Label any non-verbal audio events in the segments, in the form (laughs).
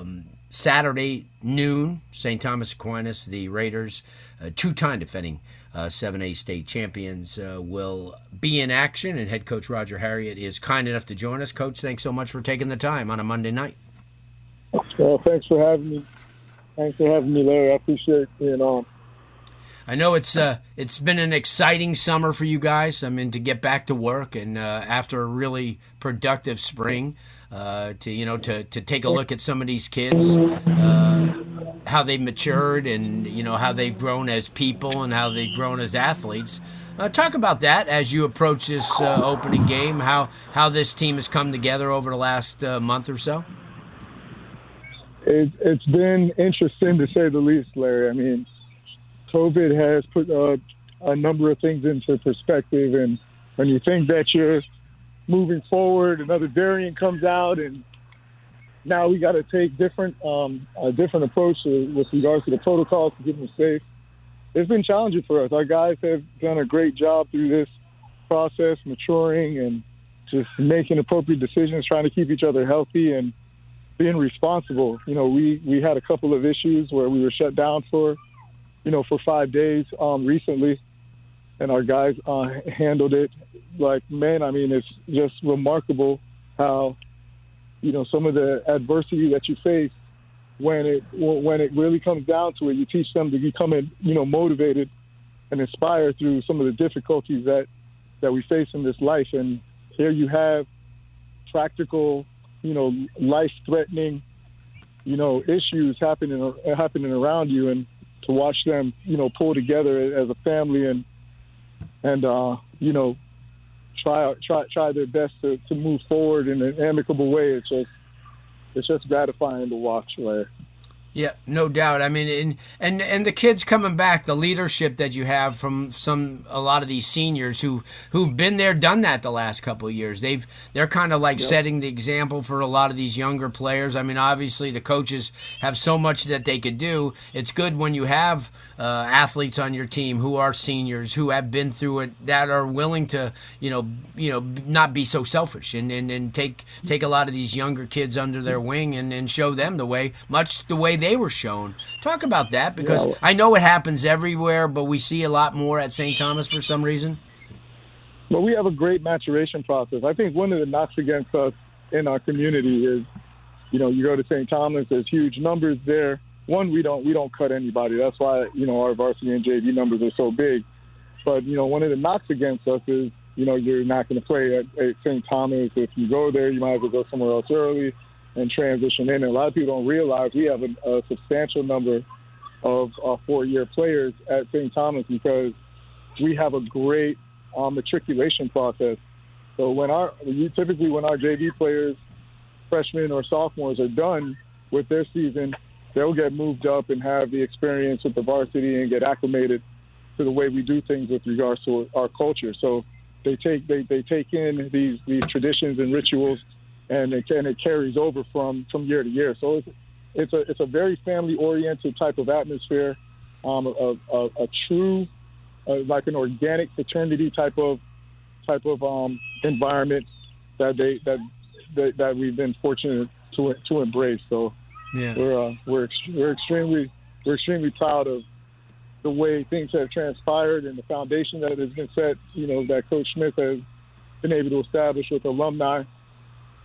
Um, Saturday noon, St. Thomas Aquinas, the Raiders, uh, two-time defending uh, 7A state champions, uh, will be in action, and head coach Roger Harriott is kind enough to join us. Coach, thanks so much for taking the time on a Monday night. Well, thanks for having me. Thanks for having me, Larry. I appreciate being on. I know it's uh, it's been an exciting summer for you guys. I mean, to get back to work and uh, after a really productive spring, uh, to you know to to take a look at some of these kids, uh, how they've matured and you know how they've grown as people and how they've grown as athletes. Uh, talk about that as you approach this uh, opening game. How how this team has come together over the last month or so. It, it's been interesting to say the least, Larry. I mean COVID has put uh, a number of things into perspective. And when you think that you're moving forward, another variant comes out, and now we got to take different um, a different approach to, with regards to the protocols to keep them safe. It's been challenging for us. Our guys have done a great job through this process, maturing and just making appropriate decisions, trying to keep each other healthy and being responsible. You know, we we had a couple of issues where we were shut down for you know, for five days um, recently, and our guys uh, handled it like man. I mean, it's just remarkable how you know some of the adversity that you face when it when it really comes down to it. You teach them to become you know motivated and inspired through some of the difficulties that that we face in this life. And here you have practical, you know, life threatening, you know, issues happening happening around you and to watch them, you know, pull together as a family and and uh, you know try try try their best to, to move forward in an amicable way. It's just it's just gratifying to watch, Larry. Yeah, no doubt. I mean, and and and the kids coming back, the leadership that you have from some a lot of these seniors who who've been there, done that the last couple of years. They've they're kind of like yep. setting the example for a lot of these younger players. I mean, obviously the coaches have so much that they could do. It's good when you have uh, athletes on your team who are seniors who have been through it that are willing to you know you know not be so selfish and and, and take take a lot of these younger kids under their wing and, and show them the way, much the way they were shown. Talk about that because yeah. I know it happens everywhere, but we see a lot more at St. Thomas for some reason. Well, we have a great maturation process. I think one of the knocks against us in our community is, you know, you go to St. Thomas, there's huge numbers there. One, we don't we don't cut anybody. That's why you know our varsity and JV numbers are so big. But you know, one of the knocks against us is, you know, you're not going to play at, at St. Thomas. If you go there, you might as well go somewhere else early and transition in. And a lot of people don't realize we have a, a substantial number of uh, four-year players at St. Thomas because we have a great um, matriculation process. So when our typically when our JV players, freshmen or sophomores, are done with their season, they'll get moved up and have the experience with the varsity and get acclimated to the way we do things with regards to our culture. So they take they, they take in these these traditions and rituals and it, and it carries over from from year to year. So it's it's a it's a very family oriented type of atmosphere, um, a, a, a true uh, like an organic fraternity type of type of um, environment that they that, that that we've been fortunate to to embrace. So Yeah. We're uh, we're ex- we're extremely we're extremely proud of the way things have transpired and the foundation that has been set. You know that Coach Smith has been able to establish with alumni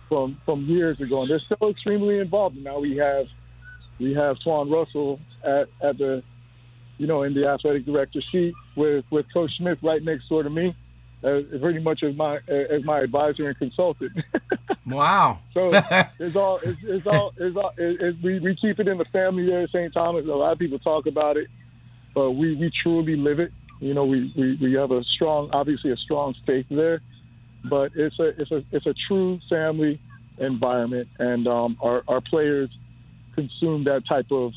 from from years ago, and they're still extremely involved. And now we have we have Twan Russell at, at the you know in the athletic director seat with with Coach Smith right next door to me, uh, pretty much as my as my advisor and consultant. (laughs) wow. so (laughs) it's all it's, it's all it's all it, it, we we keep it in the family there at St. Thomas. A lot of people talk about it, but we we truly live it. You know, we, we, we have a strong, obviously a strong faith there, but it's a it's a it's a true family environment, and um, our our players consume that type of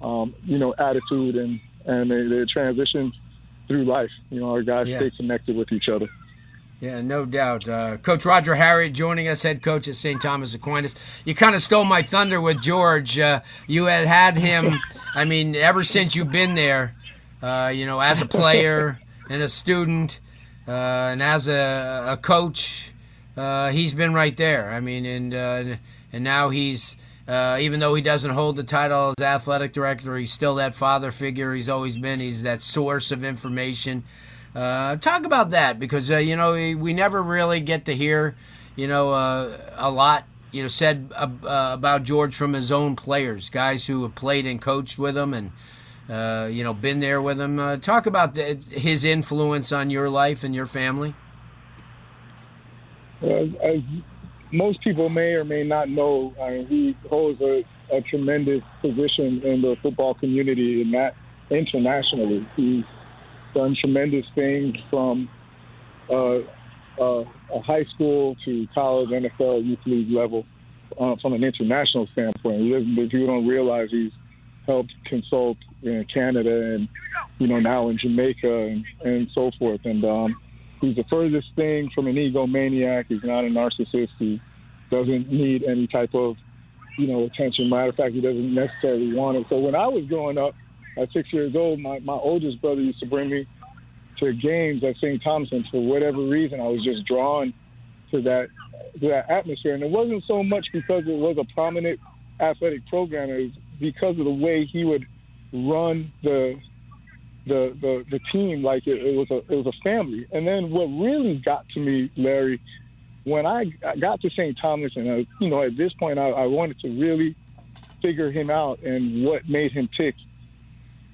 um, you know attitude and and they, they transition through life. You know, our guys Yeah. stay connected with each other. Yeah, no doubt. Uh, Coach Roger Harriott joining us, head coach at St. Thomas Aquinas. You kind of stole my thunder with George. Uh, you had had him, I mean, ever since you've been there, uh, you know, as a player (laughs) and a student and as a, a coach, uh, he's been right there. I mean, and uh, and now he's, uh, even though he doesn't hold the title as athletic director, he's still that father figure he's always been. He's that source of information. Uh, talk about that because uh, you know we, we never really get to hear you know uh, a lot you know said uh, uh, about George from his own players, guys who have played and coached with him and uh, you know been there with him. Uh, talk about the, his influence on your life and your family. As, most people may or may not know, I mean, he holds a, a tremendous position in the football community, and that internationally, he's done tremendous things from uh, uh, a high school to college, NFL, youth league level, uh, from an international standpoint. People don't realize he's helped consult in Canada and you know now in Jamaica and, and so forth. And um, he's the furthest thing from an egomaniac. He's not a narcissist. He doesn't need any type of you know attention. Matter of fact, he doesn't necessarily want it. So when I was growing up at six years old, my, my oldest brother used to bring me to games at St. Thomas, and for whatever reason, I was just drawn to that to that atmosphere. And it wasn't so much because it was a prominent athletic program; it was because of the way he would run the the the, the team like it, it was a it was a family. And then what really got to me, Larry, when I got to St. Thomas, and I, you know at this point I, I wanted to really figure him out and what made him tick.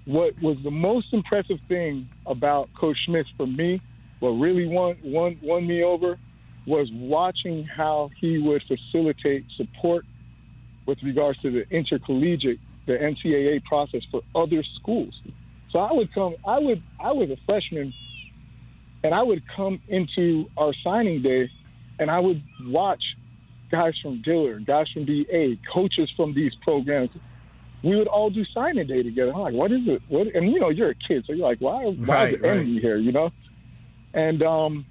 What was the most impressive thing about Coach Smith for me, what really won won won me over, was watching how he would facilitate support with regards to the intercollegiate, the NCAA process for other schools. So I would come, I would, I was a freshman, and I would come into our signing day, and I would watch guys from Dillard, guys from DA, coaches from these programs. We would all do signing day together. I'm like, what is it? What? And you know, you're a kid, so you're like, why? Why Right, is the right. enemy here? You know? And um,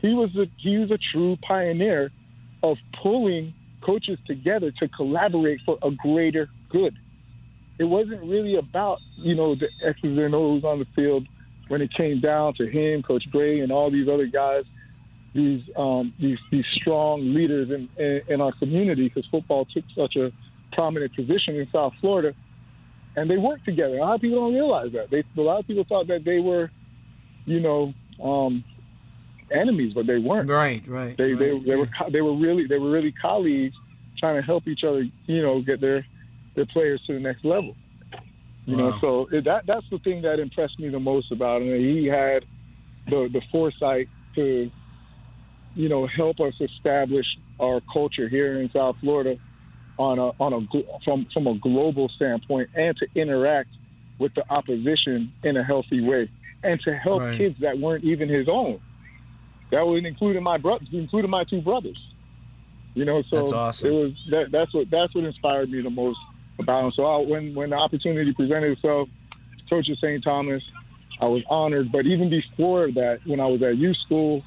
he was a he was a true pioneer of pulling coaches together to collaborate for a greater good. It wasn't really about you know the X's and O's on the field when it came down to him, Coach Gray, and all these other guys, these um, these these strong leaders in, in, in our community because football took such a prominent position in South Florida, and they worked together. A lot of people don't realize that. They a lot of people thought that they were, you know, um, enemies, but they weren't. Right, right. They they, right. they were they were really they were really colleagues trying to help each other, you know, get their their players to the next level. You know, so it, that that's the thing that impressed me the most about him. He had the the foresight to, you know, help us establish our culture here in South Florida on a on a from from a global standpoint, and to interact with the opposition in a healthy way, and to help Right. kids that weren't even his own. That would including my brothers, including my two brothers. You know, so That's awesome. it was that, that's what that's what inspired me the most about him. So I, when when the opportunity presented itself, coach at St. Thomas, I was honored. But even before that, when I was at youth school,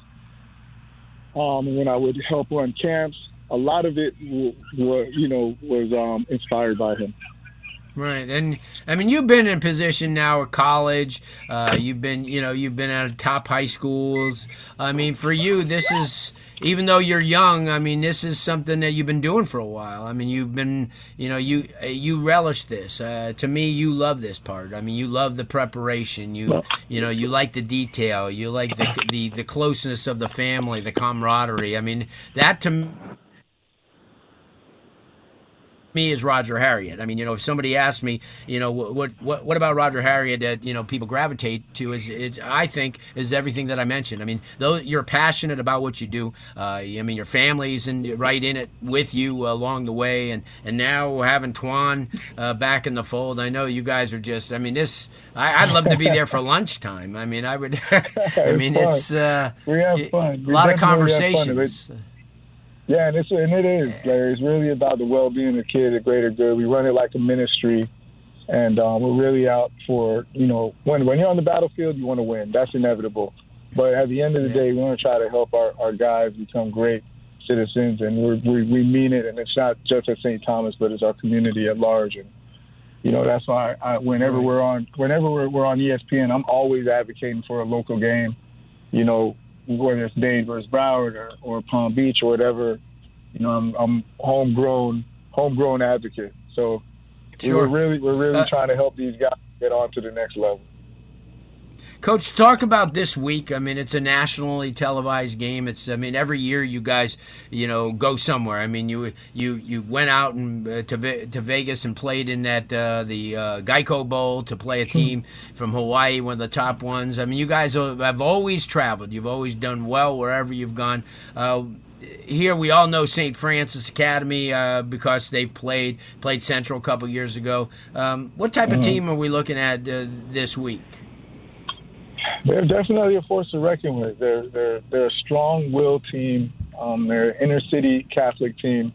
um, when I would help run camps, a lot of it was you know was um, inspired by him. Right, and I mean you've been in position now at college. Uh, you've been, you know, you've been at top high schools. I mean, for you, this is even though you're young. I mean, this is something that you've been doing for a while. I mean, you've been, you know, you you relish this. Uh, to me, you love this part. I mean, you love the preparation. You you know, you like the detail. You like the the the closeness of the family, the camaraderie. I mean, that to me is Roger Harriott. I mean, you know, if somebody asked me, you know, what what what about Roger Harriott that you know people gravitate to is it's I think is everything that I mentioned. I mean, though you're passionate about what you do, uh, I mean, your family's in right in it with you along the way, and and now having Twan uh, back in the fold, I know you guys are just. I mean, this I, would love to be there for (laughs) lunchtime. I mean, I would. (laughs) I mean, it's uh, we have fun. a lot of conversations. Yeah, and it's and it is, Larry. It's really about the well-being of the kid, the greater good. We run it like a ministry, and um, we're really out for you know when when you're on the battlefield, you want to win. That's inevitable. But at the end of the day, we want to try to help our, our guys become great citizens, and we're, we we mean it. And it's not just at St. Thomas, but it's our community at large. And you know that's why I, whenever we're on whenever we're, we're on ESPN, I'm always advocating for a local game. You know, whether it's Dade versus Broward or, or Palm Beach or whatever, you know, I'm, I'm homegrown, homegrown advocate. So sure. we're really, we're really uh, trying to help these guys get on to the next level. Coach, talk about this week. I mean, it's a nationally televised game. It's, I mean, every year you guys, you know, go somewhere. I mean, you you you went out and uh, to to Vegas and played in that uh, the uh, Geico Bowl to play a hmm. team from Hawaii, one of the top ones. I mean, you guys have always traveled. You've always done well wherever you've gone. Uh, here we all know St. Francis Academy uh, because they've played played Central a couple years ago. Um, what type of team are we looking at uh, this week? They're definitely a force to reckon with. They're they're they're a strong-willed team. Um, they're inner-city Catholic team,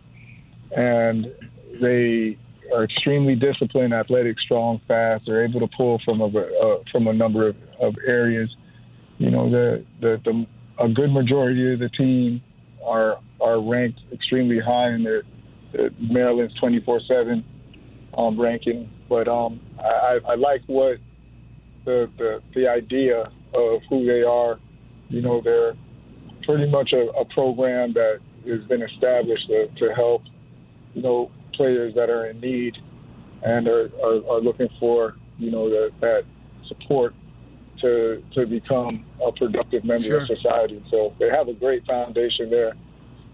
and they are extremely disciplined, athletic, strong, fast. They're able to pull from a uh, from a number of, of areas. You know, the, the the a good majority of the team are are ranked extremely high in their, Maryland's 24/7 um, ranking. But um, I, I like what the, the the idea of who they are. You know, they're pretty much a, a program that has been established to, to help, you know, players that are in need and are, are, are looking for, you know, the, that support to to become a productive member sure. of society. So they have a great foundation there.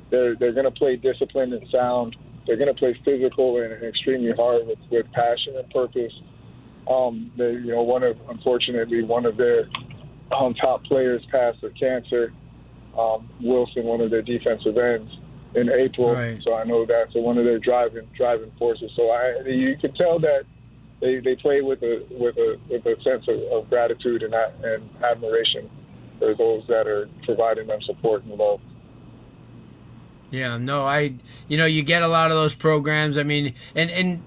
They're they're going to play disciplined and sound. They're going to play physical and extremely hard with, with passion and purpose. Um, they, you know, one of unfortunately one of their um, top players passed of cancer. Um, Wilson, one of their defensive ends, in April. Right. So I know that's one of their driving driving forces. So I, you can tell that they, they play with a with a with a sense of, of gratitude and and admiration for those that are providing them support and love. Yeah, no, I, you know, you get a lot of those programs. I mean, and and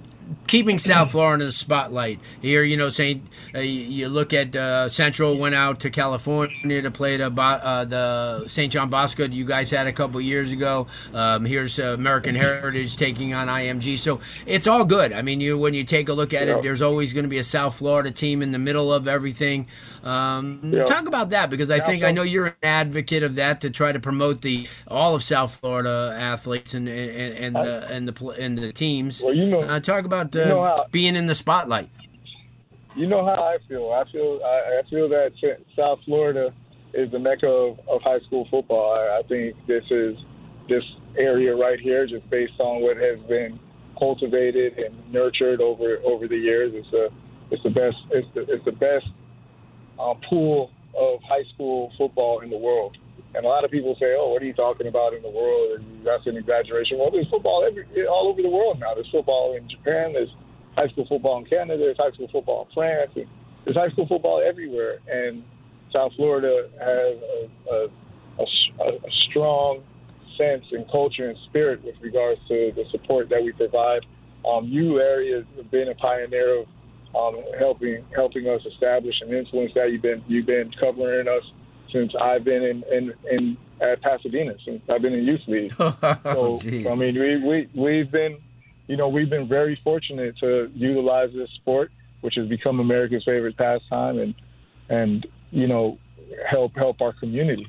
keeping South Florida in the spotlight here. You know, Saint. Uh, you look at uh, Central went out to California to play the uh, the Saint John Bosco you guys had a couple years ago. Um, here's uh, American Heritage taking on IMG, so it's all good. I mean, you when you take a look at it, there's always going to be a South Florida team in the middle of everything. Um, Talk about that because I think I know you're an advocate of that to try to promote the all of South Florida athletes and and, and the and the and the teams. Well, you know, uh, talk about uh, you know how, being in the spotlight. You know how I feel. I feel I, I feel that South Florida is the mecca of, of high school football. I, I think this is this area right here, just based on what has been cultivated and nurtured over over the years. It's a it's the best it's the, it's the best um, pool of high school football in the world. And a lot of people say, "Oh, what are you talking about in the world?" And that's an exaggeration. Well, there's football every, all over the world now. There's football in Japan. There's high school football in Canada. There's high school football in France. And there's high school football everywhere. And South Florida has a, a, a, a strong sense and culture and spirit with regards to the support that we provide. Um, you Larry, have been a pioneer of um, helping helping us establish and influence that. You've been you've been covering us since I've been in in, in at Pasadena since I've been in youth league. (laughs) Oh, so I mean we we we've been you know, we've been very fortunate to utilize this sport, which has become America's favorite pastime, and and you know, help help our community.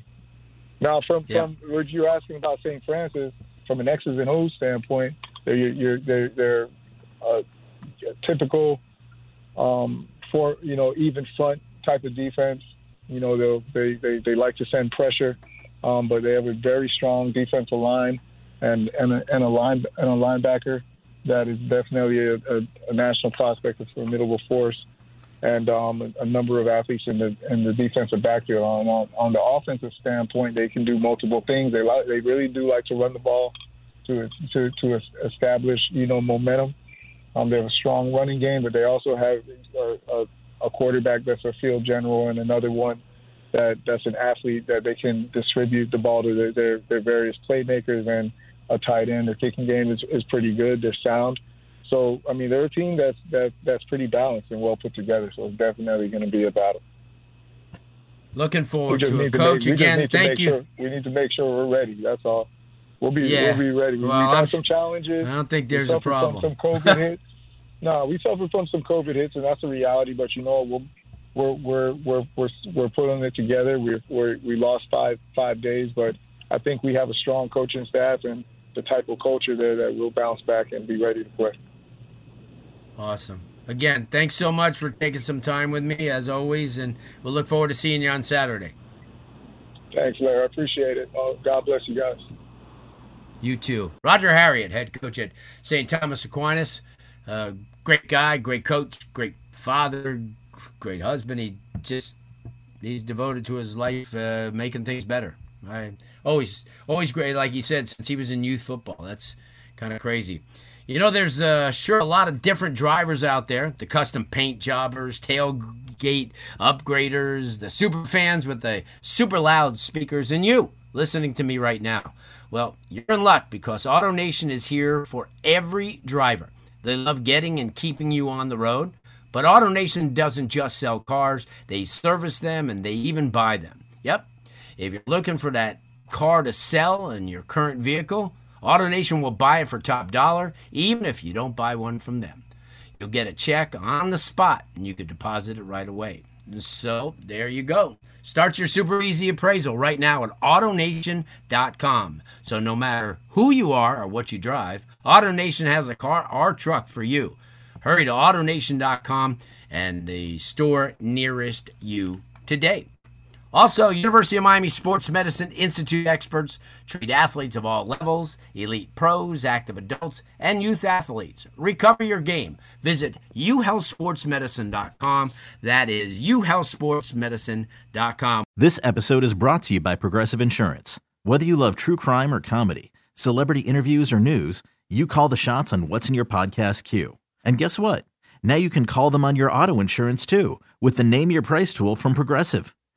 Now, from yeah. from what you're asking about St. Francis, from an X's and O's standpoint, they're you're, they're they're a typical um, for you know even front type of defense. You know they they they like to send pressure, um, but they have a very strong defensive line and and a, and a line and a linebacker that is definitely a, a, a national prospect, a formidable force and um, a, a, number of athletes in the in the defensive backfield. On, on, on the offensive standpoint, they can do multiple things. They like they really do like to run the ball to to to establish you know momentum. Um, they have a strong running game, but they also have a, a, a quarterback that's a field general and another one that that's an athlete that they can distribute the ball to their their, their various playmakers and a tight end. Their kicking game is, is pretty good. They're sound. So I mean, they're a team that's that that's pretty balanced and well put together. So it's definitely going to be a battle. Looking forward to it, Coach. Make, again, thank you. Sure, we need to make sure we're ready. That's all. We'll be yeah. we'll be ready. We, well, we got some challenges. I don't think there's a problem. From some COVID (laughs) hits. No, we suffered from some COVID hits, and that's a reality. But you know, we'll, we're we're we're we're we're putting it together. We're, we're we lost five five days, but I think we have a strong coaching staff and the type of culture there that will bounce back and be ready to play. Awesome. Again, thanks so much for taking some time with me as always, and we'll look forward to seeing you on Saturday. Thanks, Larry. I appreciate it. Oh, God bless you guys. You too. Roger Harriott, head coach at St. Thomas Aquinas. Uh, great guy, great coach, great father, great husband. He just he's devoted to his life, uh, making things better. I always always great, like he said, since he was in youth football. That's kind of crazy. You know, there's uh, sure a lot of different drivers out there the custom paint jobbers, tailgate upgraders, the super fans with the super loud speakers, and you listening to me right now. Well, you're in luck because AutoNation is here for every driver. They love getting and keeping you on the road, but AutoNation doesn't just sell cars, they service them and they even buy them. Yep. If you're looking for that car to sell in your current vehicle, AutoNation will buy it for top dollar, even if you don't buy one from them. You'll get a check on the spot and you can deposit it right away. So there you go. Start your super easy appraisal right now at AutoNation.com. So no matter who you are or what you drive, AutoNation has a car or truck for you. Hurry to AutoNation.com and the store nearest you today. Also, University of Miami Sports Medicine Institute experts treat athletes of all levels, elite pros, active adults, and youth athletes. Recover your game. Visit uhealthsportsmedicine.com. That is uhealthsportsmedicine.com. This episode is brought to you by Progressive Insurance. Whether you love true crime or comedy, celebrity interviews or news, you call the shots on what's in your podcast queue. And guess what? Now you can call them on your auto insurance too with the Name Your Price tool from Progressive.